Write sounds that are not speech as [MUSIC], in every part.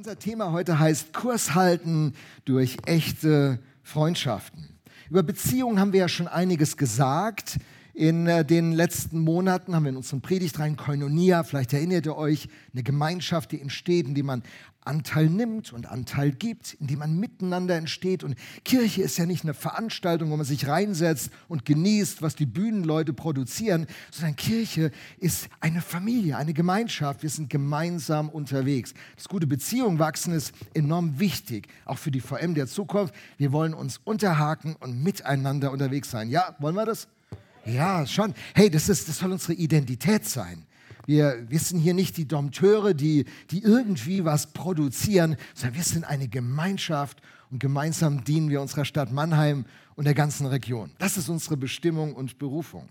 Unser Thema heute heißt Kurs halten durch echte Freundschaften. Über Beziehungen haben wir ja schon einiges gesagt. In äh, den letzten Monaten haben wir in unserem Predigtreihen Koinonia, vielleicht erinnert ihr euch, eine Gemeinschaft, die entsteht, die man Anteil nimmt und Anteil gibt, in die man miteinander entsteht. Und Kirche ist ja nicht eine Veranstaltung, wo man sich reinsetzt und genießt, was die Bühnenleute produzieren, sondern Kirche ist eine Familie, eine Gemeinschaft. Wir sind gemeinsam unterwegs. Das gute Beziehung wachsen ist enorm wichtig, auch für die VM der Zukunft. Wir wollen uns unterhaken und miteinander unterwegs sein. Ja, wollen wir das? Ja, schon. Hey, das, ist, das soll unsere Identität sein. Wir, wir sind hier nicht die Dompteure, die, die irgendwie was produzieren, sondern wir sind eine Gemeinschaft und gemeinsam dienen wir unserer Stadt Mannheim und der ganzen Region. Das ist unsere Bestimmung und Berufung.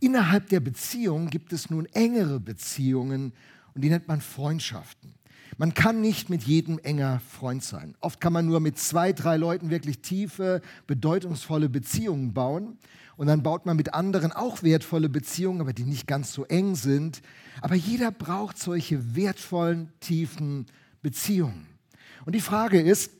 Innerhalb der Beziehung gibt es nun engere Beziehungen und die nennt man Freundschaften. Man kann nicht mit jedem enger Freund sein. Oft kann man nur mit zwei, drei Leuten wirklich tiefe, bedeutungsvolle Beziehungen bauen. Und dann baut man mit anderen auch wertvolle Beziehungen, aber die nicht ganz so eng sind. Aber jeder braucht solche wertvollen, tiefen Beziehungen. Und die Frage ist,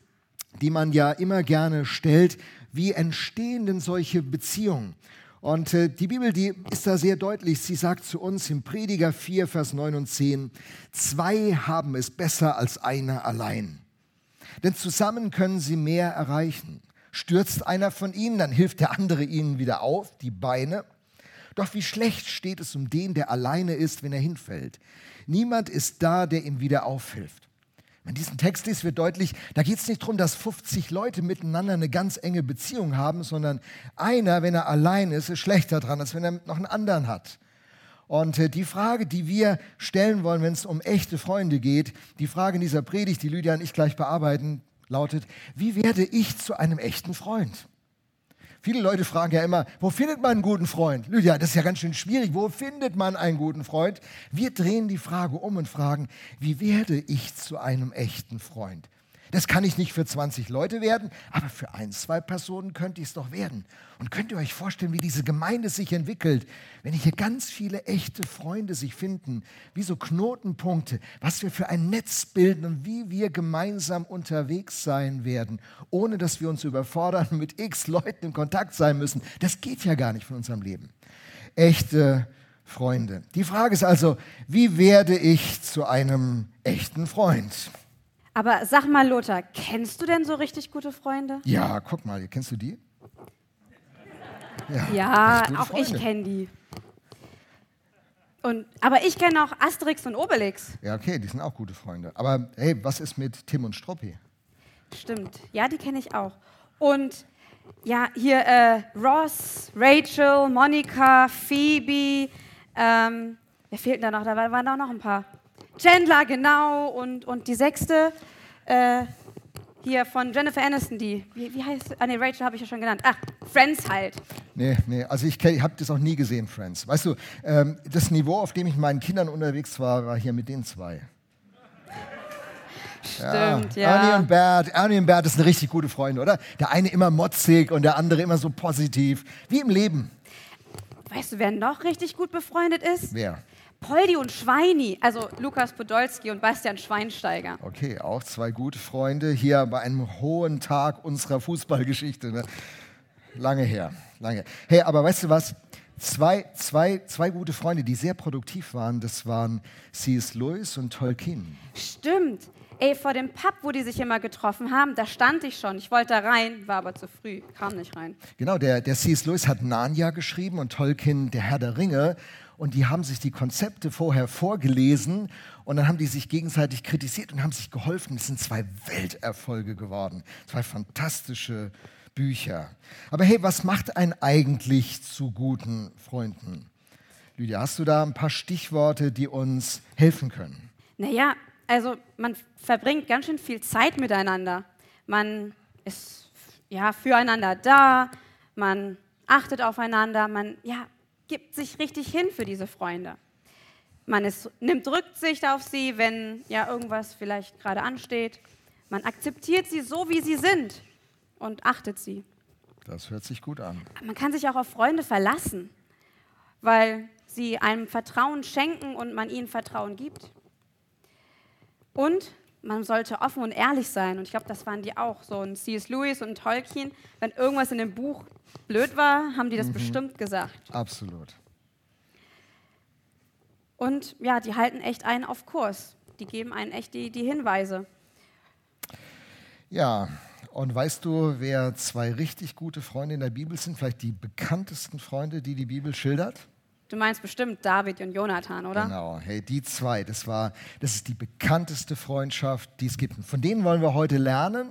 die man ja immer gerne stellt, wie entstehen denn solche Beziehungen? Und äh, die Bibel, die ist da sehr deutlich. Sie sagt zu uns im Prediger 4, Vers 9 und 10, zwei haben es besser als einer allein. Denn zusammen können sie mehr erreichen. Stürzt einer von ihnen, dann hilft der andere ihnen wieder auf, die Beine. Doch wie schlecht steht es um den, der alleine ist, wenn er hinfällt. Niemand ist da, der ihm wieder aufhilft. Wenn diesen Text liest, wird deutlich, da geht es nicht darum, dass 50 Leute miteinander eine ganz enge Beziehung haben, sondern einer, wenn er allein ist, ist schlechter dran, als wenn er noch einen anderen hat. Und äh, die Frage, die wir stellen wollen, wenn es um echte Freunde geht, die Frage in dieser Predigt, die Lydia und ich gleich bearbeiten, lautet, wie werde ich zu einem echten Freund? Viele Leute fragen ja immer, wo findet man einen guten Freund? Lydia, das ist ja ganz schön schwierig. Wo findet man einen guten Freund? Wir drehen die Frage um und fragen, wie werde ich zu einem echten Freund? Das kann ich nicht für 20 Leute werden, aber für ein, zwei Personen könnte ich es doch werden. Und könnt ihr euch vorstellen, wie diese Gemeinde sich entwickelt, wenn hier ganz viele echte Freunde sich finden, wie so Knotenpunkte, was wir für ein Netz bilden und wie wir gemeinsam unterwegs sein werden, ohne dass wir uns überfordern [LAUGHS] mit x Leuten in Kontakt sein müssen. Das geht ja gar nicht von unserem Leben. Echte Freunde. Die Frage ist also, wie werde ich zu einem echten Freund? Aber sag mal, Lothar, kennst du denn so richtig gute Freunde? Ja, guck mal, kennst du die? Ja, ja auch Freunde. ich kenne die. Und, aber ich kenne auch Asterix und Obelix. Ja, okay, die sind auch gute Freunde. Aber hey, was ist mit Tim und Struppi? Stimmt, ja, die kenne ich auch. Und ja, hier äh, Ross, Rachel, Monika, Phoebe. Ähm, wer fehlt da noch? Da waren auch noch ein paar. Chandler, genau. Und, und die sechste, äh, hier von Jennifer Aniston, die, wie, wie heißt, ah nee, Rachel habe ich ja schon genannt. Ach, Friends halt. Nee, nee, also ich, ich habe das auch nie gesehen, Friends. Weißt du, ähm, das Niveau, auf dem ich mit meinen Kindern unterwegs war, war hier mit den zwei. [LAUGHS] Stimmt, ja. ja. Ernie und Bert, Ernie und Bert eine richtig gute Freunde, oder? Der eine immer motzig und der andere immer so positiv. Wie im Leben. Weißt du, wer noch richtig gut befreundet ist? Wer? Poldi und Schweini, also Lukas Podolski und Bastian Schweinsteiger. Okay, auch zwei gute Freunde hier bei einem hohen Tag unserer Fußballgeschichte. Ne? Lange her, lange. Hey, aber weißt du was? Zwei, zwei, zwei gute Freunde, die sehr produktiv waren, das waren C.S. Lewis und Tolkien. Stimmt. Ey, vor dem Pub, wo die sich immer getroffen haben, da stand ich schon. Ich wollte da rein, war aber zu früh, kam nicht rein. Genau, der, der C.S. Lewis hat Narnia geschrieben und Tolkien der Herr der Ringe und die haben sich die Konzepte vorher vorgelesen und dann haben die sich gegenseitig kritisiert und haben sich geholfen. Es sind zwei Welterfolge geworden, zwei fantastische Bücher. Aber hey, was macht einen eigentlich zu guten Freunden? Lydia, hast du da ein paar Stichworte, die uns helfen können? Naja, also man verbringt ganz schön viel Zeit miteinander. Man ist ja füreinander da, man achtet aufeinander, man ja, gibt sich richtig hin für diese Freunde. Man ist, nimmt Rücksicht auf sie, wenn ja irgendwas vielleicht gerade ansteht. Man akzeptiert sie so, wie sie sind und achtet sie. Das hört sich gut an. Man kann sich auch auf Freunde verlassen, weil sie einem Vertrauen schenken und man ihnen Vertrauen gibt. Und man sollte offen und ehrlich sein. Und ich glaube, das waren die auch. So ein C.S. Lewis und ein Tolkien. Wenn irgendwas in dem Buch blöd war, haben die das mhm. bestimmt gesagt. Absolut. Und ja, die halten echt einen auf Kurs. Die geben einen echt die, die Hinweise. Ja, und weißt du, wer zwei richtig gute Freunde in der Bibel sind? Vielleicht die bekanntesten Freunde, die die Bibel schildert? Du meinst bestimmt David und Jonathan, oder? Genau, hey, die zwei, das, war, das ist die bekannteste Freundschaft, die es gibt. Und von denen wollen wir heute lernen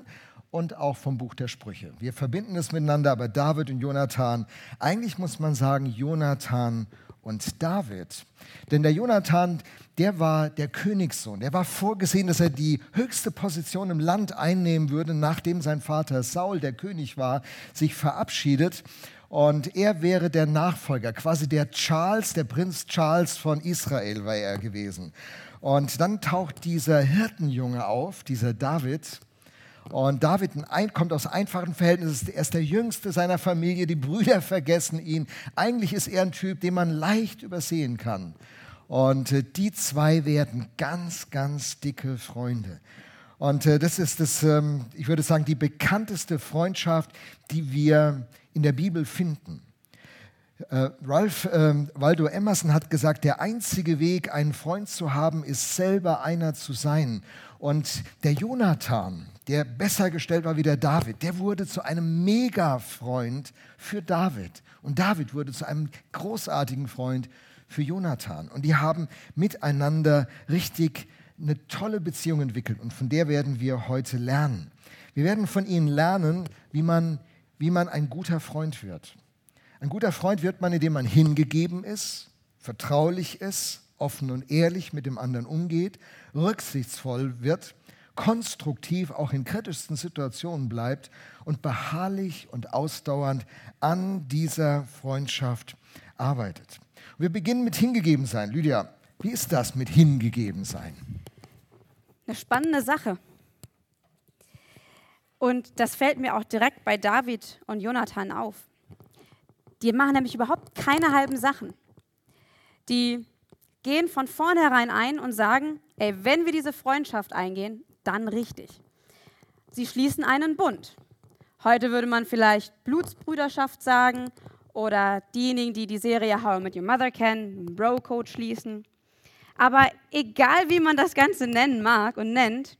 und auch vom Buch der Sprüche. Wir verbinden es miteinander, aber David und Jonathan, eigentlich muss man sagen Jonathan und David. Denn der Jonathan, der war der Königssohn. Der war vorgesehen, dass er die höchste Position im Land einnehmen würde, nachdem sein Vater Saul, der König war, sich verabschiedet. Und er wäre der Nachfolger, quasi der Charles, der Prinz Charles von Israel war er gewesen. Und dann taucht dieser Hirtenjunge auf, dieser David. Und David kommt aus einfachen Verhältnissen, er ist der jüngste seiner Familie, die Brüder vergessen ihn. Eigentlich ist er ein Typ, den man leicht übersehen kann. Und äh, die zwei werden ganz, ganz dicke Freunde. Und äh, das ist das, ähm, ich würde sagen, die bekannteste Freundschaft, die wir in der Bibel finden. Äh, Ralph äh, Waldo Emerson hat gesagt, der einzige Weg, einen Freund zu haben, ist selber einer zu sein. Und der Jonathan, der besser gestellt war wie der David, der wurde zu einem Mega-Freund für David. Und David wurde zu einem großartigen Freund für Jonathan. Und die haben miteinander richtig eine tolle Beziehung entwickelt. Und von der werden wir heute lernen. Wir werden von ihnen lernen, wie man wie man ein guter Freund wird. Ein guter Freund wird man, indem man hingegeben ist, vertraulich ist, offen und ehrlich mit dem anderen umgeht, rücksichtsvoll wird, konstruktiv auch in kritischsten Situationen bleibt und beharrlich und ausdauernd an dieser Freundschaft arbeitet. Wir beginnen mit hingegeben sein. Lydia, wie ist das mit hingegeben sein? Eine spannende Sache. Und das fällt mir auch direkt bei David und Jonathan auf. Die machen nämlich überhaupt keine halben Sachen. Die gehen von vornherein ein und sagen, ey, wenn wir diese Freundschaft eingehen, dann richtig. Sie schließen einen Bund. Heute würde man vielleicht Blutsbrüderschaft sagen oder diejenigen, die die Serie How I Met Your Mother kennen, einen Bro-Code schließen. Aber egal, wie man das Ganze nennen mag und nennt,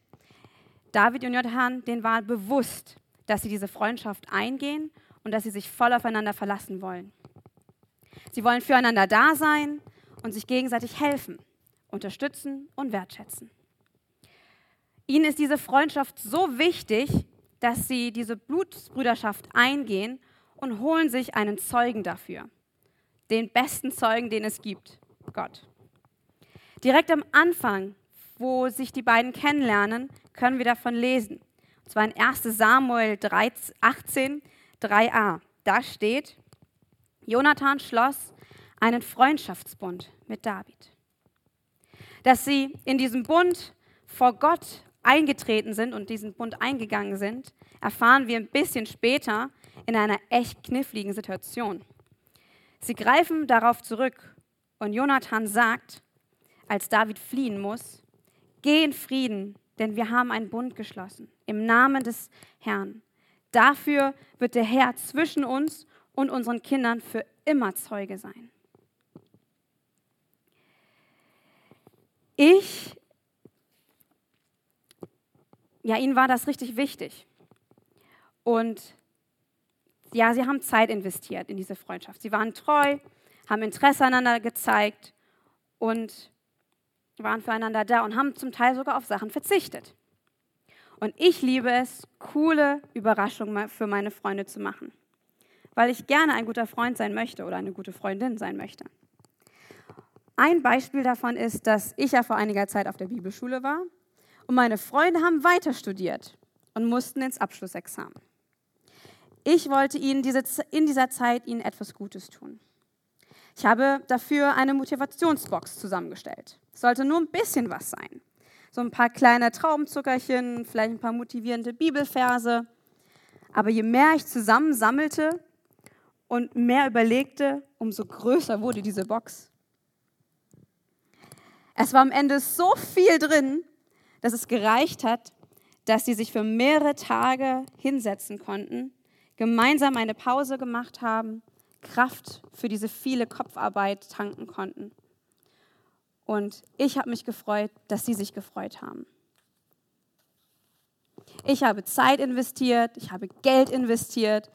David und Jonathan, denen war bewusst, dass sie diese Freundschaft eingehen und dass sie sich voll aufeinander verlassen wollen. Sie wollen füreinander da sein und sich gegenseitig helfen, unterstützen und wertschätzen. Ihnen ist diese Freundschaft so wichtig, dass sie diese Blutsbrüderschaft eingehen und holen sich einen Zeugen dafür. Den besten Zeugen, den es gibt, Gott. Direkt am Anfang wo sich die beiden kennenlernen, können wir davon lesen. Und zwar in 1 Samuel 18, 3a. Da steht, Jonathan schloss einen Freundschaftsbund mit David. Dass sie in diesem Bund vor Gott eingetreten sind und diesen Bund eingegangen sind, erfahren wir ein bisschen später in einer echt kniffligen Situation. Sie greifen darauf zurück und Jonathan sagt, als David fliehen muss, Geh in Frieden, denn wir haben einen Bund geschlossen im Namen des Herrn. Dafür wird der Herr zwischen uns und unseren Kindern für immer Zeuge sein. Ich, ja, ihnen war das richtig wichtig. Und ja, sie haben Zeit investiert in diese Freundschaft. Sie waren treu, haben Interesse aneinander gezeigt und waren füreinander da und haben zum Teil sogar auf Sachen verzichtet. Und ich liebe es, coole Überraschungen für meine Freunde zu machen, weil ich gerne ein guter Freund sein möchte oder eine gute Freundin sein möchte. Ein Beispiel davon ist, dass ich ja vor einiger Zeit auf der Bibelschule war und meine Freunde haben weiter studiert und mussten ins Abschlussexamen. Ich wollte ihnen diese, in dieser Zeit ihnen etwas Gutes tun. Ich habe dafür eine Motivationsbox zusammengestellt. Sollte nur ein bisschen was sein. So ein paar kleine Traubenzuckerchen, vielleicht ein paar motivierende Bibelverse. Aber je mehr ich zusammensammelte und mehr überlegte, umso größer wurde diese Box. Es war am Ende so viel drin, dass es gereicht hat, dass sie sich für mehrere Tage hinsetzen konnten, gemeinsam eine Pause gemacht haben, Kraft für diese viele Kopfarbeit tanken konnten. Und ich habe mich gefreut, dass sie sich gefreut haben. Ich habe Zeit investiert, ich habe Geld investiert,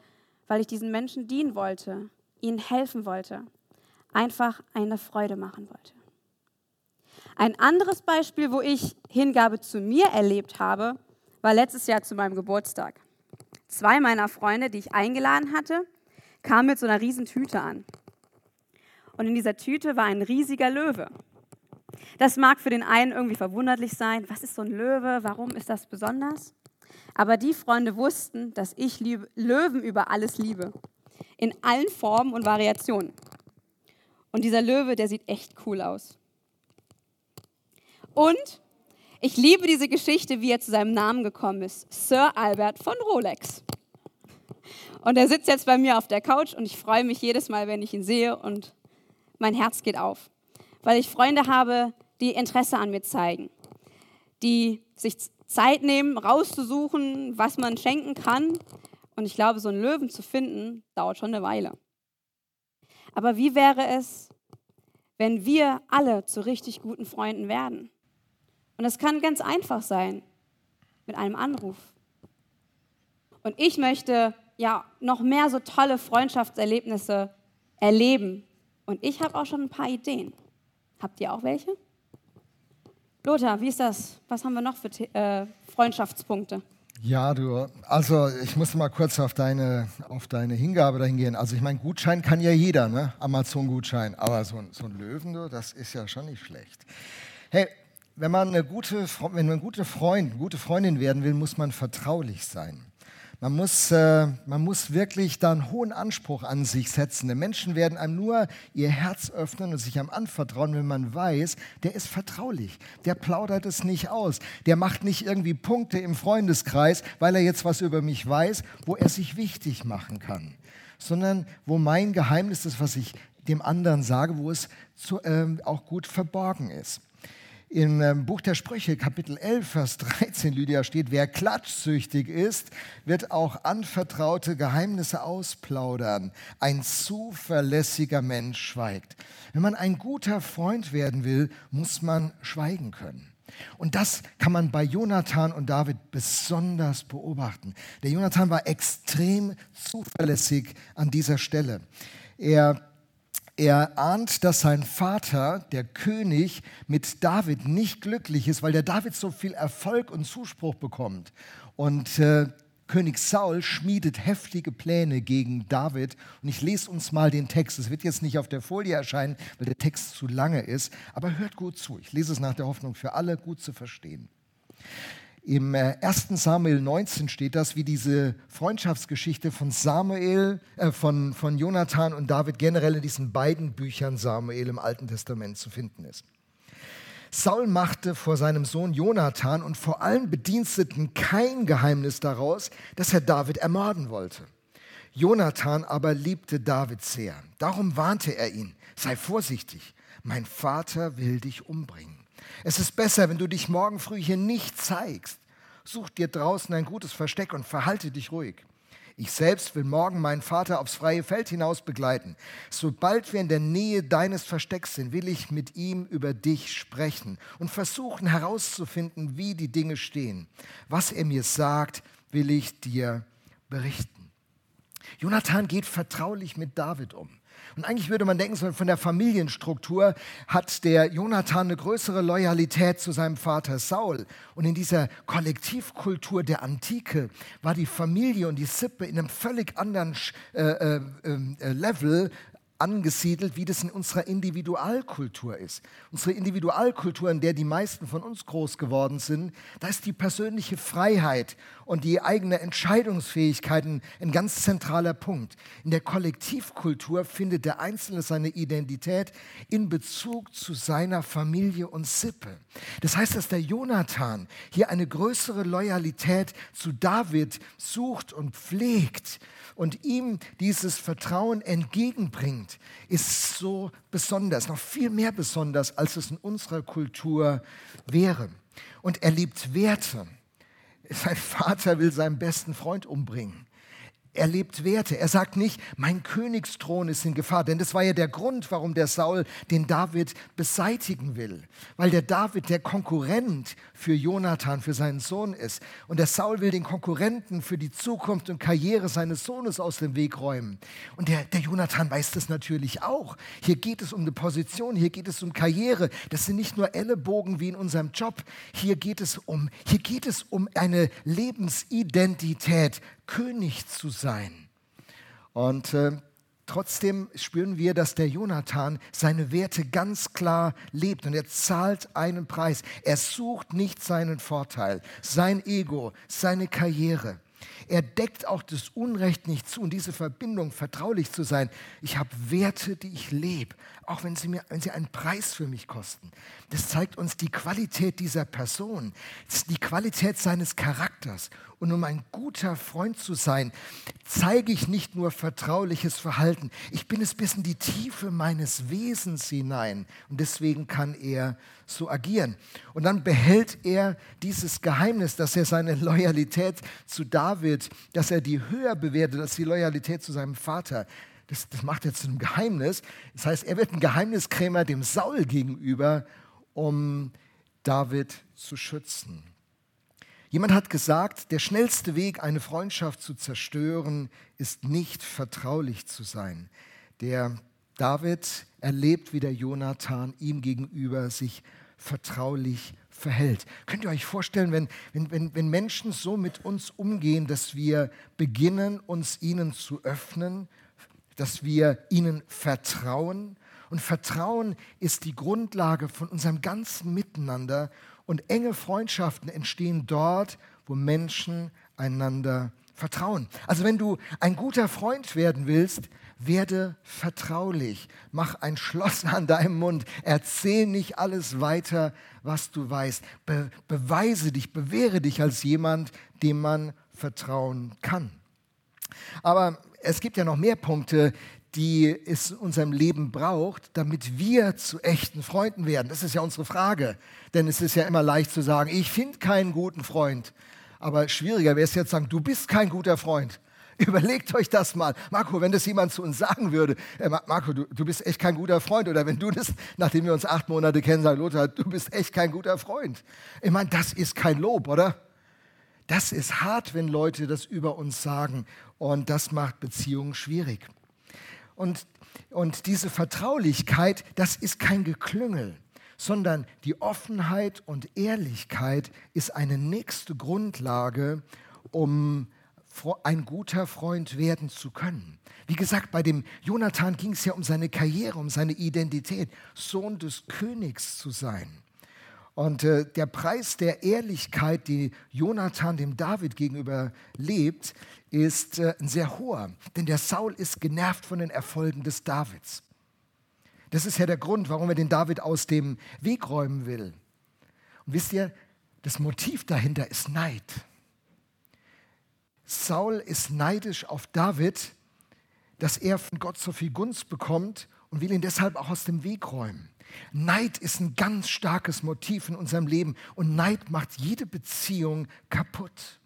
weil ich diesen Menschen dienen wollte, ihnen helfen wollte, einfach eine Freude machen wollte. Ein anderes Beispiel, wo ich Hingabe zu mir erlebt habe, war letztes Jahr zu meinem Geburtstag. Zwei meiner Freunde, die ich eingeladen hatte, kamen mit so einer riesen Tüte an. Und in dieser Tüte war ein riesiger Löwe. Das mag für den einen irgendwie verwunderlich sein. Was ist so ein Löwe? Warum ist das besonders? Aber die Freunde wussten, dass ich Löwen über alles liebe. In allen Formen und Variationen. Und dieser Löwe, der sieht echt cool aus. Und ich liebe diese Geschichte, wie er zu seinem Namen gekommen ist. Sir Albert von Rolex. Und er sitzt jetzt bei mir auf der Couch und ich freue mich jedes Mal, wenn ich ihn sehe und mein Herz geht auf. Weil ich Freunde habe, die Interesse an mir zeigen, die sich Zeit nehmen, rauszusuchen, was man schenken kann. Und ich glaube, so einen Löwen zu finden, dauert schon eine Weile. Aber wie wäre es, wenn wir alle zu richtig guten Freunden werden? Und das kann ganz einfach sein, mit einem Anruf. Und ich möchte ja noch mehr so tolle Freundschaftserlebnisse erleben. Und ich habe auch schon ein paar Ideen. Habt ihr auch welche? Lothar, wie ist das? Was haben wir noch für äh, Freundschaftspunkte? Ja, du, also ich muss mal kurz auf deine, auf deine Hingabe dahin gehen. Also ich meine, Gutschein kann ja jeder, ne? Amazon-Gutschein. Aber so, so ein Löwen, du, das ist ja schon nicht schlecht. Hey, wenn man eine gute, wenn man ein guter Freund, gute Freundin werden will, muss man vertraulich sein. Man muss, äh, man muss wirklich da einen hohen Anspruch an sich setzen. Denn Menschen werden einem nur ihr Herz öffnen und sich einem anvertrauen, wenn man weiß, der ist vertraulich. Der plaudert es nicht aus. Der macht nicht irgendwie Punkte im Freundeskreis, weil er jetzt was über mich weiß, wo er sich wichtig machen kann. Sondern wo mein Geheimnis ist, was ich dem anderen sage, wo es zu, äh, auch gut verborgen ist. Im ähm, Buch der Sprüche, Kapitel 11, Vers 13, Lydia steht, wer klatschsüchtig ist, wird auch anvertraute Geheimnisse ausplaudern. Ein zuverlässiger Mensch schweigt. Wenn man ein guter Freund werden will, muss man schweigen können. Und das kann man bei Jonathan und David besonders beobachten. Der Jonathan war extrem zuverlässig an dieser Stelle. Er er ahnt, dass sein Vater, der König, mit David nicht glücklich ist, weil der David so viel Erfolg und Zuspruch bekommt. Und äh, König Saul schmiedet heftige Pläne gegen David. Und ich lese uns mal den Text. Es wird jetzt nicht auf der Folie erscheinen, weil der Text zu lange ist. Aber hört gut zu. Ich lese es nach der Hoffnung für alle gut zu verstehen. Im 1. Äh, Samuel 19 steht das, wie diese Freundschaftsgeschichte von Samuel, äh, von, von Jonathan und David generell in diesen beiden Büchern Samuel im Alten Testament zu finden ist. Saul machte vor seinem Sohn Jonathan und vor allen Bediensteten kein Geheimnis daraus, dass er David ermorden wollte. Jonathan aber liebte David sehr. Darum warnte er ihn, sei vorsichtig, mein Vater will dich umbringen. Es ist besser, wenn du dich morgen früh hier nicht zeigst. Such dir draußen ein gutes Versteck und verhalte dich ruhig. Ich selbst will morgen meinen Vater aufs freie Feld hinaus begleiten. Sobald wir in der Nähe deines Verstecks sind, will ich mit ihm über dich sprechen und versuchen herauszufinden, wie die Dinge stehen. Was er mir sagt, will ich dir berichten. Jonathan geht vertraulich mit David um. Und eigentlich würde man denken, von der Familienstruktur hat der Jonathan eine größere Loyalität zu seinem Vater Saul. Und in dieser Kollektivkultur der Antike war die Familie und die Sippe in einem völlig anderen äh, äh, äh, Level angesiedelt, wie das in unserer Individualkultur ist. Unsere Individualkultur, in der die meisten von uns groß geworden sind, da ist die persönliche Freiheit und die eigene Entscheidungsfähigkeit ein ganz zentraler Punkt. In der Kollektivkultur findet der Einzelne seine Identität in Bezug zu seiner Familie und Sippe. Das heißt, dass der Jonathan hier eine größere Loyalität zu David sucht und pflegt und ihm dieses Vertrauen entgegenbringt, ist so besonders, noch viel mehr besonders, als es in unserer Kultur wäre. Und er liebt Werte. Sein Vater will seinen besten Freund umbringen. Er lebt Werte. Er sagt nicht, mein Königsthron ist in Gefahr. Denn das war ja der Grund, warum der Saul den David beseitigen will. Weil der David der Konkurrent für Jonathan, für seinen Sohn ist. Und der Saul will den Konkurrenten für die Zukunft und Karriere seines Sohnes aus dem Weg räumen. Und der, der Jonathan weiß das natürlich auch. Hier geht es um eine Position, hier geht es um Karriere. Das sind nicht nur Ellenbogen wie in unserem Job. Hier geht es um, hier geht es um eine Lebensidentität. König zu sein. Und äh, trotzdem spüren wir, dass der Jonathan seine Werte ganz klar lebt und er zahlt einen Preis. Er sucht nicht seinen Vorteil, sein Ego, seine Karriere. Er deckt auch das Unrecht nicht zu und diese Verbindung, vertraulich zu sein. Ich habe Werte, die ich lebe, auch wenn sie, mir, wenn sie einen Preis für mich kosten. Das zeigt uns die Qualität dieser Person, die Qualität seines Charakters. Und um ein guter Freund zu sein, zeige ich nicht nur vertrauliches Verhalten. Ich bin es bis in die Tiefe meines Wesens hinein. Und deswegen kann er so agieren. Und dann behält er dieses Geheimnis, dass er seine Loyalität zu David, dass er die höher bewertet als die Loyalität zu seinem Vater. Das, das macht er zu einem Geheimnis. Das heißt, er wird ein Geheimniskrämer dem Saul gegenüber, um David zu schützen. Jemand hat gesagt, der schnellste Weg, eine Freundschaft zu zerstören, ist nicht vertraulich zu sein. Der David erlebt, wie der Jonathan ihm gegenüber sich vertraulich verhält. Könnt ihr euch vorstellen, wenn, wenn, wenn, Menschen so mit uns umgehen, dass wir beginnen, uns ihnen zu öffnen, dass wir ihnen vertrauen? Und Vertrauen ist die Grundlage von unserem ganzen Miteinander und enge Freundschaften entstehen dort, wo Menschen einander vertrauen. Also wenn du ein guter Freund werden willst, werde vertraulich. Mach ein Schloss [LAUGHS] an deinem Mund. Erzähl nicht alles weiter, was du weißt. Be beweise dich, bewähre dich als jemand, dem man vertrauen kann. Aber es gibt ja noch mehr Punkte, die es in unserem Leben braucht, damit wir zu echten Freunden werden? Das ist ja unsere Frage. Denn es ist ja immer leicht zu sagen, ich finde keinen guten Freund. Aber schwieriger wäre es jetzt zu sagen, du bist kein guter Freund. [LAUGHS] Überlegt euch das mal. Marco, wenn das jemand zu uns sagen würde, äh, Marco, du, du bist echt kein guter Freund. Oder wenn du das, nachdem wir uns acht Monate kennen, sagst, Lothar, du bist echt kein guter Freund. Ich meine, das ist kein Lob, oder? Das ist hart, wenn Leute das über uns sagen. Und das macht Beziehungen schwierig. Und, und diese Vertraulichkeit, das ist kein Geklüngel, sondern die Offenheit und Ehrlichkeit ist eine nächste Grundlage, um ein guter Freund werden zu können. Wie gesagt, bei dem Jonathan ging es ja um seine Karriere, um seine Identität, Sohn des Königs zu sein. Und äh, der Preis der Ehrlichkeit, die Jonathan dem David gegenüber lebt, ist äh, ein sehr hoher. Denn der Saul ist genervt von den Erfolgen des Davids. Das ist ja der Grund, warum er den David aus dem Weg räumen will. Und wisst ihr, das Motiv dahinter ist Neid. Saul ist neidisch auf David, dass er von Gott so viel Gunst bekommt und will ihn deshalb auch aus dem Weg räumen. Neid ist ein ganz starkes Motiv in unserem Leben und Neid macht jede Beziehung kaputt.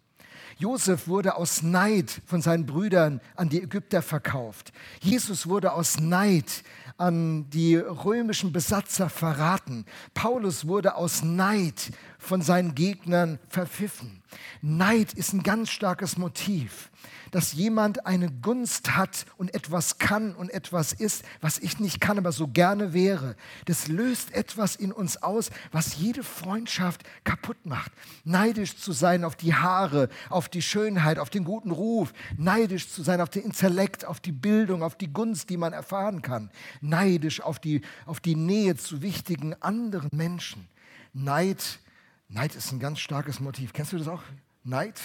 Josef wurde aus Neid von seinen Brüdern an die Ägypter verkauft. Jesus wurde aus Neid an die römischen Besatzer verraten. Paulus wurde aus Neid von seinen Gegnern verpfiffen. Neid ist ein ganz starkes Motiv dass jemand eine Gunst hat und etwas kann und etwas ist, was ich nicht kann, aber so gerne wäre. Das löst etwas in uns aus, was jede Freundschaft kaputt macht. Neidisch zu sein auf die Haare, auf die Schönheit, auf den guten Ruf, neidisch zu sein auf den Intellekt, auf die Bildung, auf die Gunst, die man erfahren kann, neidisch auf die, auf die Nähe zu wichtigen anderen Menschen. Neid, Neid ist ein ganz starkes Motiv. Kennst du das auch? Neid?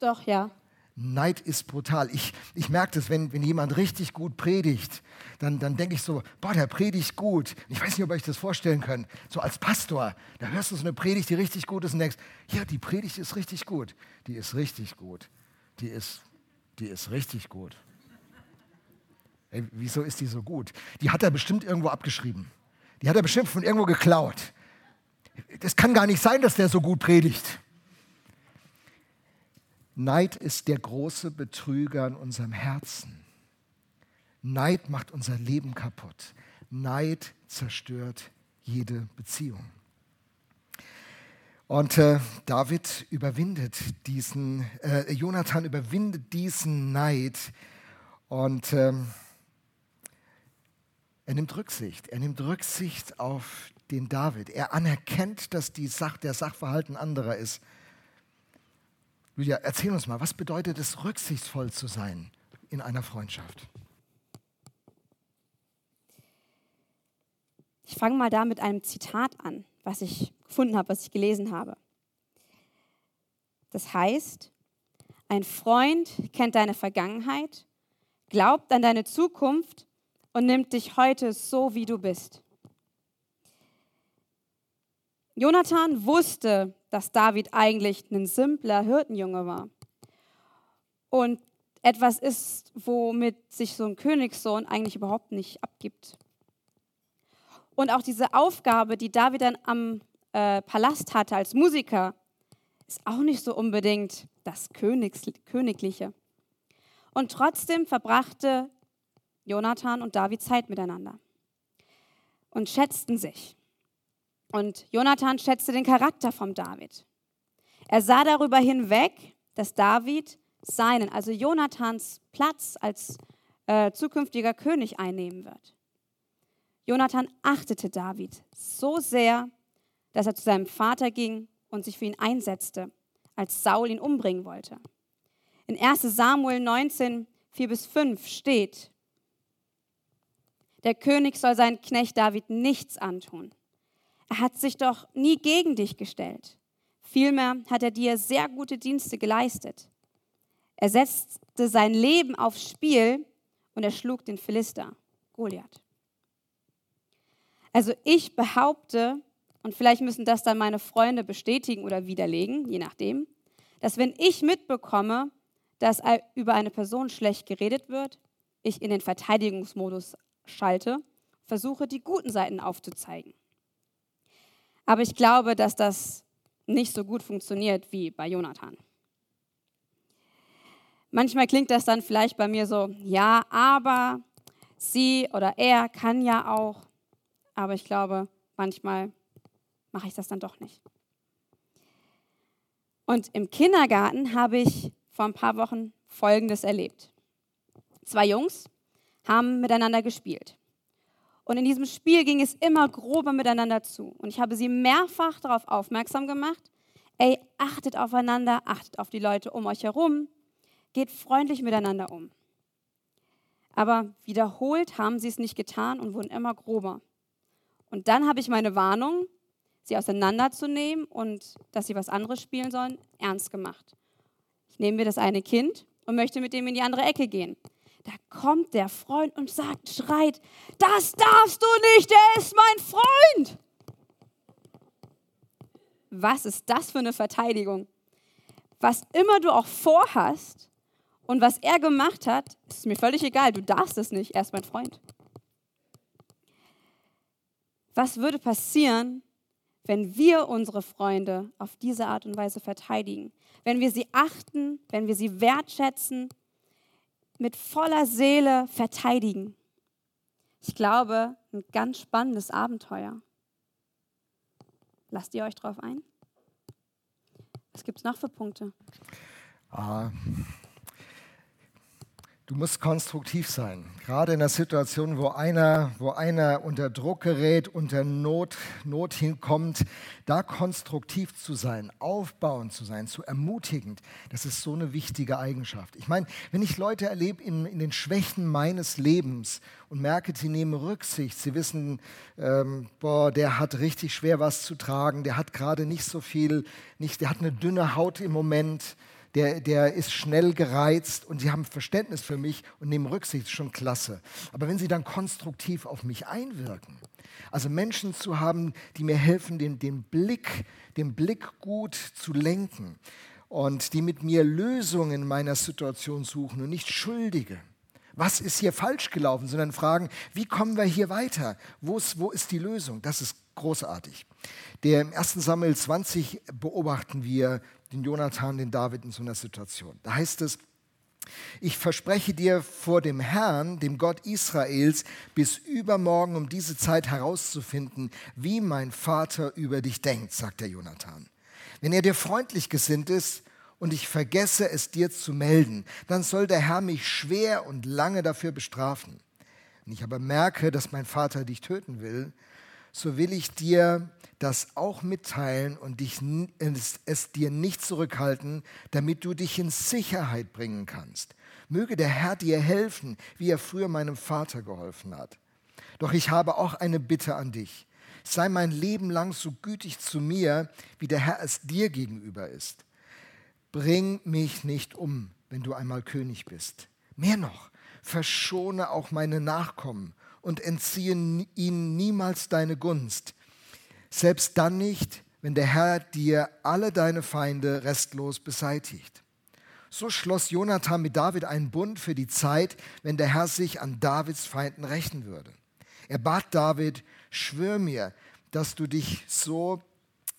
Doch, ja. Neid ist brutal. Ich, ich merke das, wenn, wenn jemand richtig gut predigt, dann, dann denke ich so, boah, der predigt gut. Ich weiß nicht, ob ihr euch das vorstellen könnt. So als Pastor, da hörst du so eine Predigt, die richtig gut ist und denkst, ja, die Predigt ist richtig gut. Die ist richtig gut. Die ist, die ist richtig gut. Ey, wieso ist die so gut? Die hat er bestimmt irgendwo abgeschrieben. Die hat er bestimmt von irgendwo geklaut. Das kann gar nicht sein, dass der so gut predigt. Neid ist der große Betrüger in unserem Herzen. Neid macht unser Leben kaputt. Neid zerstört jede Beziehung. Und äh, David überwindet diesen, äh, Jonathan überwindet diesen Neid und ähm, er nimmt Rücksicht. Er nimmt Rücksicht auf den David. Er anerkennt, dass die Sach, der Sachverhalt ein anderer ist. Lydia, erzähl uns mal, was bedeutet es, rücksichtsvoll zu sein in einer Freundschaft? Ich fange mal da mit einem Zitat an, was ich gefunden habe, was ich gelesen habe. Das heißt, ein Freund kennt deine Vergangenheit, glaubt an deine Zukunft und nimmt dich heute so, wie du bist. Jonathan wusste, dass David eigentlich ein simpler Hirtenjunge war. Und etwas ist, womit sich so ein Königssohn eigentlich überhaupt nicht abgibt. Und auch diese Aufgabe, die David dann am äh, Palast hatte als Musiker, ist auch nicht so unbedingt das Königs Königliche. Und trotzdem verbrachte Jonathan und David Zeit miteinander und schätzten sich. Und Jonathan schätzte den Charakter von David. Er sah darüber hinweg, dass David seinen, also Jonathans Platz als äh, zukünftiger König einnehmen wird. Jonathan achtete David so sehr, dass er zu seinem Vater ging und sich für ihn einsetzte, als Saul ihn umbringen wollte. In 1 Samuel 19, 4 bis 5 steht, der König soll seinen Knecht David nichts antun. Er hat sich doch nie gegen dich gestellt. Vielmehr hat er dir sehr gute Dienste geleistet. Er setzte sein Leben aufs Spiel und er schlug den Philister, Goliath. Also ich behaupte, und vielleicht müssen das dann meine Freunde bestätigen oder widerlegen, je nachdem, dass wenn ich mitbekomme, dass über eine Person schlecht geredet wird, ich in den Verteidigungsmodus schalte, versuche die guten Seiten aufzuzeigen. Aber ich glaube, dass das nicht so gut funktioniert wie bei Jonathan. Manchmal klingt das dann vielleicht bei mir so, ja, aber sie oder er kann ja auch, aber ich glaube, manchmal mache ich das dann doch nicht. Und im Kindergarten habe ich vor ein paar Wochen Folgendes erlebt. Zwei Jungs haben miteinander gespielt. Und in diesem Spiel ging es immer grober miteinander zu. Und ich habe sie mehrfach darauf aufmerksam gemacht, ey, achtet aufeinander, achtet auf die Leute um euch herum, geht freundlich miteinander um. Aber wiederholt haben sie es nicht getan und wurden immer grober. Und dann habe ich meine Warnung, sie auseinanderzunehmen und dass sie was anderes spielen sollen, ernst gemacht. Ich nehme mir das eine Kind und möchte mit dem in die andere Ecke gehen. Da kommt der Freund und sagt, schreit, das darfst du nicht, er ist mein Freund. Was ist das für eine Verteidigung? Was immer du auch vorhast und was er gemacht hat, ist mir völlig egal. Du darfst es nicht, er ist mein Freund. Was würde passieren, wenn wir unsere Freunde auf diese Art und Weise verteidigen? Wenn wir sie achten, wenn wir sie wertschätzen, mit voller Seele verteidigen. Ich glaube, ein ganz spannendes Abenteuer. Lasst ihr euch drauf ein? Was gibt es noch für Punkte? Ah, Du musst konstruktiv sein. Gerade in der Situation, wo einer, wo einer unter Druck gerät, unter Not, Not hinkommt, da konstruktiv zu sein, aufbauend zu sein, zu ermutigend, das ist so eine wichtige Eigenschaft. Ich meine, wenn ich Leute erlebe in, in den Schwächen meines Lebens und merke, sie nehmen Rücksicht, sie wissen, ähm, boah, der hat richtig schwer was zu tragen, der hat gerade nicht so viel, nicht, der hat eine dünne Haut im Moment, der, der ist schnell gereizt und sie haben Verständnis für mich und nehmen Rücksicht, schon klasse. Aber wenn sie dann konstruktiv auf mich einwirken, also Menschen zu haben, die mir helfen, den, den, Blick, den Blick gut zu lenken und die mit mir Lösungen meiner Situation suchen und nicht Schuldige. Was ist hier falsch gelaufen, sondern fragen, wie kommen wir hier weiter? Wo ist, wo ist die Lösung? Das ist großartig. Der im 1. Samuel 20 beobachten wir den Jonathan, den David in so einer Situation. Da heißt es, ich verspreche dir vor dem Herrn, dem Gott Israels, bis übermorgen um diese Zeit herauszufinden, wie mein Vater über dich denkt, sagt der Jonathan. Wenn er dir freundlich gesinnt ist und ich vergesse es dir zu melden, dann soll der Herr mich schwer und lange dafür bestrafen. Wenn ich aber merke, dass mein Vater dich töten will, so will ich dir das auch mitteilen und dich, es, es dir nicht zurückhalten, damit du dich in Sicherheit bringen kannst. Möge der Herr dir helfen, wie er früher meinem Vater geholfen hat. Doch ich habe auch eine Bitte an dich. Sei mein Leben lang so gütig zu mir, wie der Herr es dir gegenüber ist. Bring mich nicht um, wenn du einmal König bist. Mehr noch, verschone auch meine Nachkommen und entziehe ihnen niemals deine Gunst, selbst dann nicht, wenn der Herr dir alle deine Feinde restlos beseitigt. So schloss Jonathan mit David einen Bund für die Zeit, wenn der Herr sich an Davids Feinden rächen würde. Er bat David, schwör mir, dass du dich so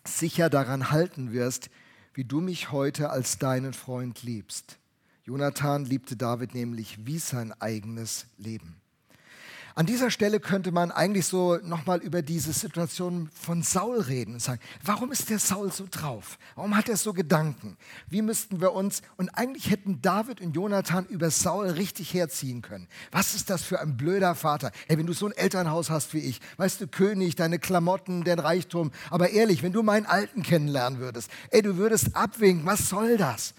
sicher daran halten wirst, wie du mich heute als deinen Freund liebst. Jonathan liebte David nämlich wie sein eigenes Leben. An dieser Stelle könnte man eigentlich so nochmal über diese Situation von Saul reden und sagen, warum ist der Saul so drauf? Warum hat er so Gedanken? Wie müssten wir uns, und eigentlich hätten David und Jonathan über Saul richtig herziehen können. Was ist das für ein blöder Vater? Hey, wenn du so ein Elternhaus hast wie ich, weißt du, König, deine Klamotten, dein Reichtum, aber ehrlich, wenn du meinen Alten kennenlernen würdest, ey, du würdest abwinken, was soll das?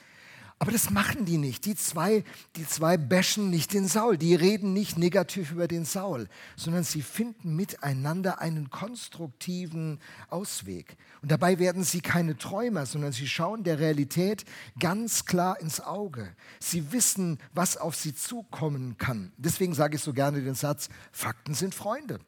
Aber das machen die nicht. Die zwei, die zwei bashen nicht den Saul. Die reden nicht negativ über den Saul, sondern sie finden miteinander einen konstruktiven Ausweg. Und dabei werden sie keine Träumer, sondern sie schauen der Realität ganz klar ins Auge. Sie wissen, was auf sie zukommen kann. Deswegen sage ich so gerne den Satz, Fakten sind Freunde.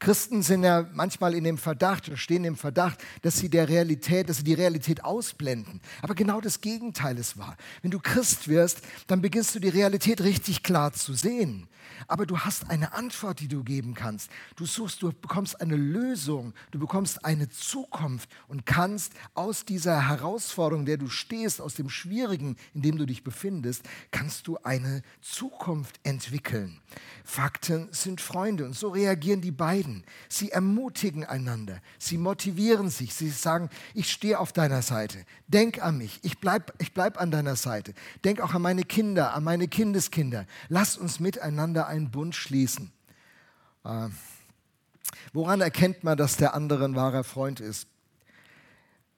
Christen sind ja manchmal in dem Verdacht oder stehen im Verdacht, dass sie der Realität, dass sie die Realität ausblenden. Aber genau das Gegenteil ist wahr. Wenn du Christ wirst, dann beginnst du die Realität richtig klar zu sehen aber du hast eine Antwort, die du geben kannst. Du suchst, du bekommst eine Lösung, du bekommst eine Zukunft und kannst aus dieser Herausforderung, der du stehst, aus dem Schwierigen, in dem du dich befindest, kannst du eine Zukunft entwickeln. Fakten sind Freunde und so reagieren die beiden. Sie ermutigen einander, sie motivieren sich, sie sagen, ich stehe auf deiner Seite, denk an mich, ich bleibe ich bleib an deiner Seite, denk auch an meine Kinder, an meine Kindeskinder. Lass uns miteinander einen Bund schließen. Äh, woran erkennt man, dass der andere ein wahrer Freund ist?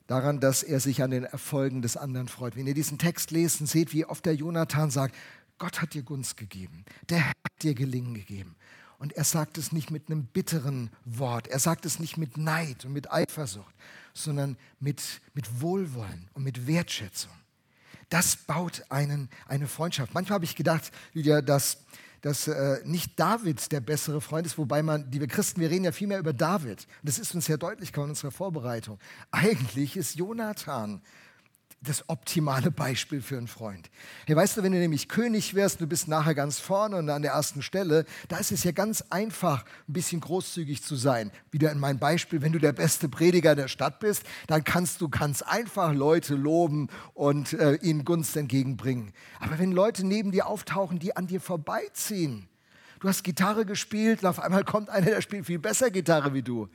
Daran, dass er sich an den Erfolgen des anderen freut. Wenn ihr diesen Text lest und seht, wie oft der Jonathan sagt, Gott hat dir Gunst gegeben, der Herr hat dir Gelingen gegeben. Und er sagt es nicht mit einem bitteren Wort, er sagt es nicht mit Neid und mit Eifersucht, sondern mit, mit Wohlwollen und mit Wertschätzung. Das baut einen, eine Freundschaft. Manchmal habe ich gedacht, Lydia, dass dass äh, nicht David der bessere Freund ist, wobei man, wir Christen, wir reden ja viel mehr über David. Das ist uns sehr deutlich in unserer Vorbereitung. Eigentlich ist Jonathan das optimale Beispiel für einen Freund. Hey, weißt du, wenn du nämlich König wirst, du bist nachher ganz vorne und an der ersten Stelle, da ist es ja ganz einfach, ein bisschen großzügig zu sein. Wieder in meinem Beispiel, wenn du der beste Prediger der Stadt bist, dann kannst du ganz einfach Leute loben und äh, ihnen Gunst entgegenbringen. Aber wenn Leute neben dir auftauchen, die an dir vorbeiziehen, du hast Gitarre gespielt und auf einmal kommt einer, der spielt viel besser Gitarre wie du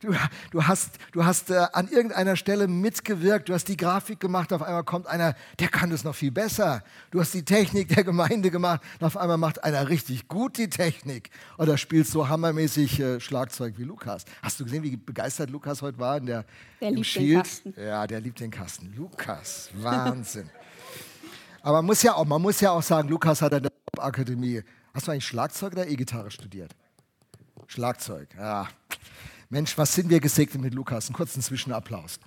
du, du hast, du hast äh, an irgendeiner Stelle mitgewirkt, du hast die Grafik gemacht, auf einmal kommt einer, der kann das noch viel besser. Du hast die Technik der Gemeinde gemacht, und auf einmal macht einer richtig gut die Technik. Oder spielst so hammermäßig äh, Schlagzeug wie Lukas. Hast du gesehen, wie begeistert Lukas heute war in der, der im liebt Schild? Den Kasten. Ja, der liebt den Kasten. Lukas, [LAUGHS] Wahnsinn. Aber man muss, ja auch, man muss ja auch sagen, Lukas hat an der Akademie. Hast du eigentlich Schlagzeug oder E-Gitarre studiert? Schlagzeug, ja. Mensch, was sind wir gesegnet mit Lukas? Einen kurzen Zwischenapplaus.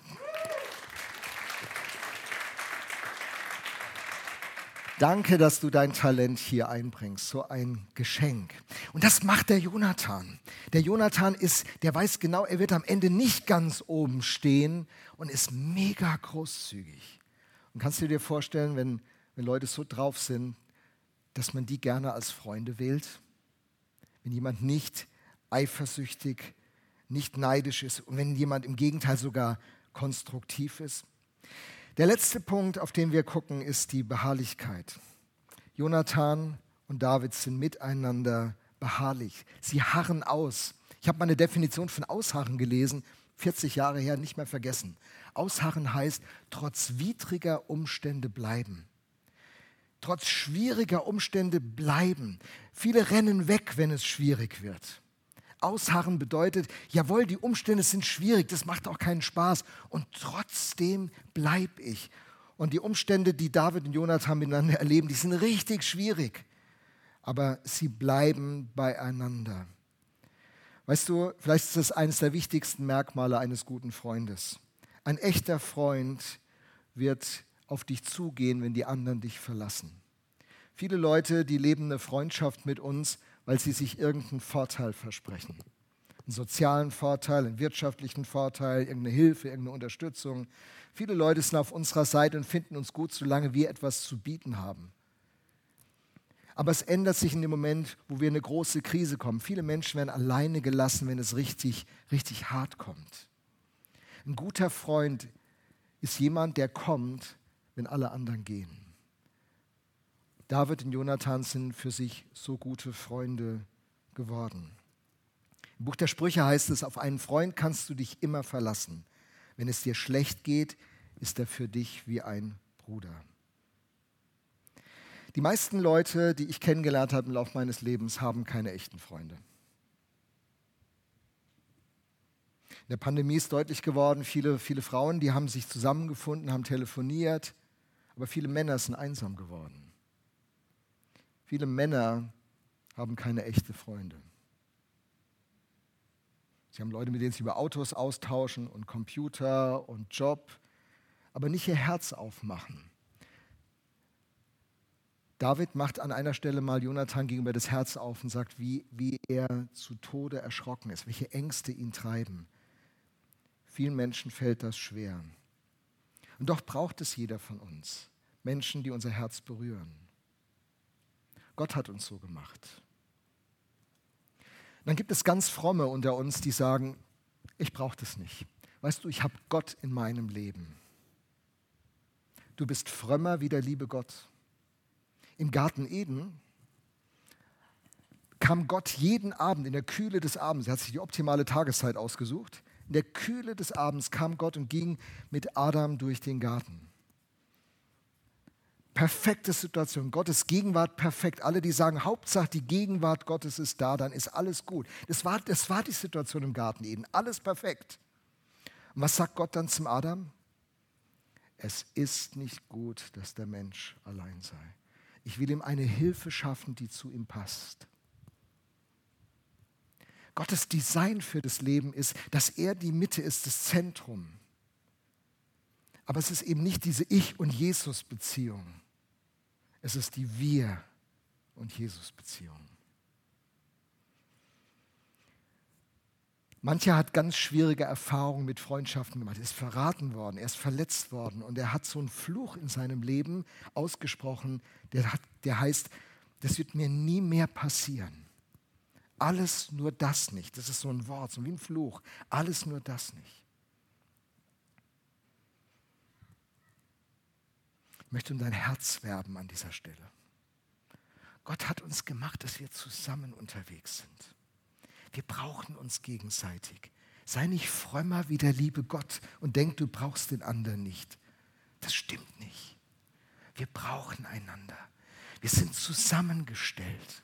Danke, dass du dein Talent hier einbringst, so ein Geschenk. Und das macht der Jonathan. Der Jonathan ist, der weiß genau, er wird am Ende nicht ganz oben stehen und ist mega großzügig. Und kannst du dir vorstellen, wenn, wenn Leute so drauf sind, dass man die gerne als Freunde wählt? Wenn jemand nicht eifersüchtig nicht neidisch ist und wenn jemand im Gegenteil sogar konstruktiv ist. Der letzte Punkt, auf den wir gucken, ist die Beharrlichkeit. Jonathan und David sind miteinander beharrlich. Sie harren aus. Ich habe mal eine Definition von Ausharren gelesen, 40 Jahre her, nicht mehr vergessen. Ausharren heißt, trotz widriger Umstände bleiben. Trotz schwieriger Umstände bleiben. Viele rennen weg, wenn es schwierig wird. Ausharren bedeutet, jawohl, die Umstände sind schwierig, das macht auch keinen Spaß und trotzdem bleibe ich. Und die Umstände, die David und Jonathan miteinander erleben, die sind richtig schwierig, aber sie bleiben beieinander. Weißt du, vielleicht ist das eines der wichtigsten Merkmale eines guten Freundes. Ein echter Freund wird auf dich zugehen, wenn die anderen dich verlassen. Viele Leute, die leben eine Freundschaft mit uns, weil sie sich irgendeinen Vorteil versprechen. Einen sozialen Vorteil, einen wirtschaftlichen Vorteil, irgendeine Hilfe, irgendeine Unterstützung. Viele Leute sind auf unserer Seite und finden uns gut, solange wir etwas zu bieten haben. Aber es ändert sich in dem Moment, wo wir in eine große Krise kommen. Viele Menschen werden alleine gelassen, wenn es richtig, richtig hart kommt. Ein guter Freund ist jemand, der kommt, wenn alle anderen gehen. David und Jonathan sind für sich so gute Freunde geworden. Im Buch der Sprüche heißt es, auf einen Freund kannst du dich immer verlassen. Wenn es dir schlecht geht, ist er für dich wie ein Bruder. Die meisten Leute, die ich kennengelernt habe im Laufe meines Lebens, haben keine echten Freunde. In der Pandemie ist deutlich geworden, viele, viele Frauen, die haben sich zusammengefunden, haben telefoniert, aber viele Männer sind einsam geworden. Viele Männer haben keine echte Freunde. Sie haben Leute, mit denen sie über Autos austauschen und Computer und Job, aber nicht ihr Herz aufmachen. David macht an einer Stelle mal Jonathan gegenüber das Herz auf und sagt, wie, wie er zu Tode erschrocken ist, welche Ängste ihn treiben. Vielen Menschen fällt das schwer. Und doch braucht es jeder von uns. Menschen, die unser Herz berühren. Gott hat uns so gemacht. Dann gibt es ganz fromme unter uns, die sagen, ich brauche das nicht. Weißt du, ich habe Gott in meinem Leben. Du bist frömmer wie der liebe Gott. Im Garten Eden kam Gott jeden Abend in der Kühle des Abends, er hat sich die optimale Tageszeit ausgesucht, in der Kühle des Abends kam Gott und ging mit Adam durch den Garten perfekte Situation. Gottes Gegenwart perfekt. Alle, die sagen, Hauptsache die Gegenwart Gottes ist da, dann ist alles gut. Das war, das war die Situation im Garten Eden. Alles perfekt. Und was sagt Gott dann zum Adam? Es ist nicht gut, dass der Mensch allein sei. Ich will ihm eine Hilfe schaffen, die zu ihm passt. Gottes Design für das Leben ist, dass er die Mitte ist, das Zentrum. Aber es ist eben nicht diese Ich- und Jesus-Beziehung. Es ist die Wir- und Jesus-Beziehung. Mancher hat ganz schwierige Erfahrungen mit Freundschaften gemacht. Er ist verraten worden, er ist verletzt worden und er hat so einen Fluch in seinem Leben ausgesprochen, der, hat, der heißt, das wird mir nie mehr passieren. Alles nur das nicht. Das ist so ein Wort, so wie ein Fluch. Alles nur das nicht. Möchte um dein Herz werben an dieser Stelle. Gott hat uns gemacht, dass wir zusammen unterwegs sind. Wir brauchen uns gegenseitig. Sei nicht frömmer wie der liebe Gott und denk, du brauchst den anderen nicht. Das stimmt nicht. Wir brauchen einander. Wir sind zusammengestellt.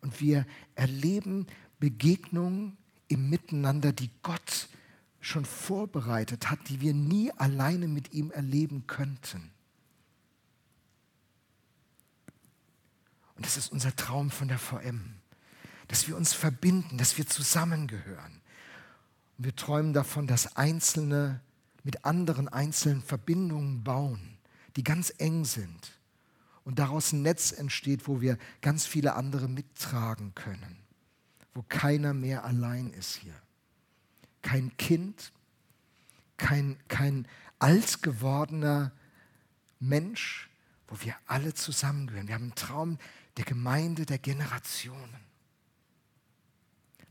Und wir erleben Begegnungen im Miteinander, die Gott schon vorbereitet hat, die wir nie alleine mit ihm erleben könnten. Und das ist unser Traum von der VM, dass wir uns verbinden, dass wir zusammengehören. Und wir träumen davon, dass Einzelne mit anderen einzelnen Verbindungen bauen, die ganz eng sind. Und daraus ein Netz entsteht, wo wir ganz viele andere mittragen können, wo keiner mehr allein ist hier kein Kind, kein, kein alt gewordener Mensch, wo wir alle zusammengehören. Wir haben einen Traum der Gemeinde der Generationen.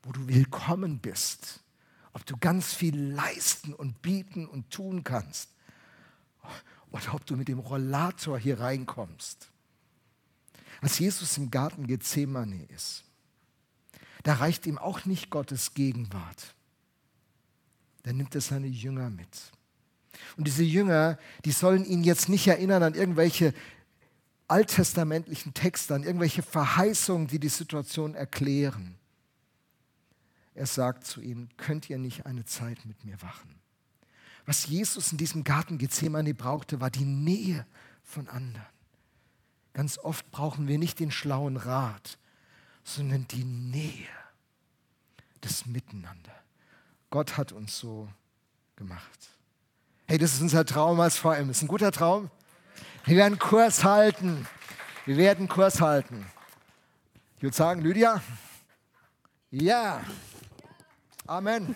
wo du willkommen bist, ob du ganz viel leisten und bieten und tun kannst oder ob du mit dem Rollator hier reinkommst. Als Jesus im Garten Gethsemane ist, da reicht ihm auch nicht Gottes Gegenwart. Da nimmt er seine Jünger mit. Und diese Jünger, die sollen ihn jetzt nicht erinnern an irgendwelche alttestamentlichen Texte, an irgendwelche Verheißungen, die die Situation erklären. Er sagt zu ihnen, könnt ihr nicht eine Zeit mit mir wachen? Was Jesus in diesem Garten Gethsemane brauchte, war die Nähe von anderen. Ganz oft brauchen wir nicht den schlauen Rat, sondern die Nähe, das Miteinander. Gott hat uns so gemacht. Hey, das ist unser Traum als VM. Ist ein guter Traum? Wir werden Kurs halten. Wir werden Kurs halten. Ich würde sagen, Lydia? Ja. Amen.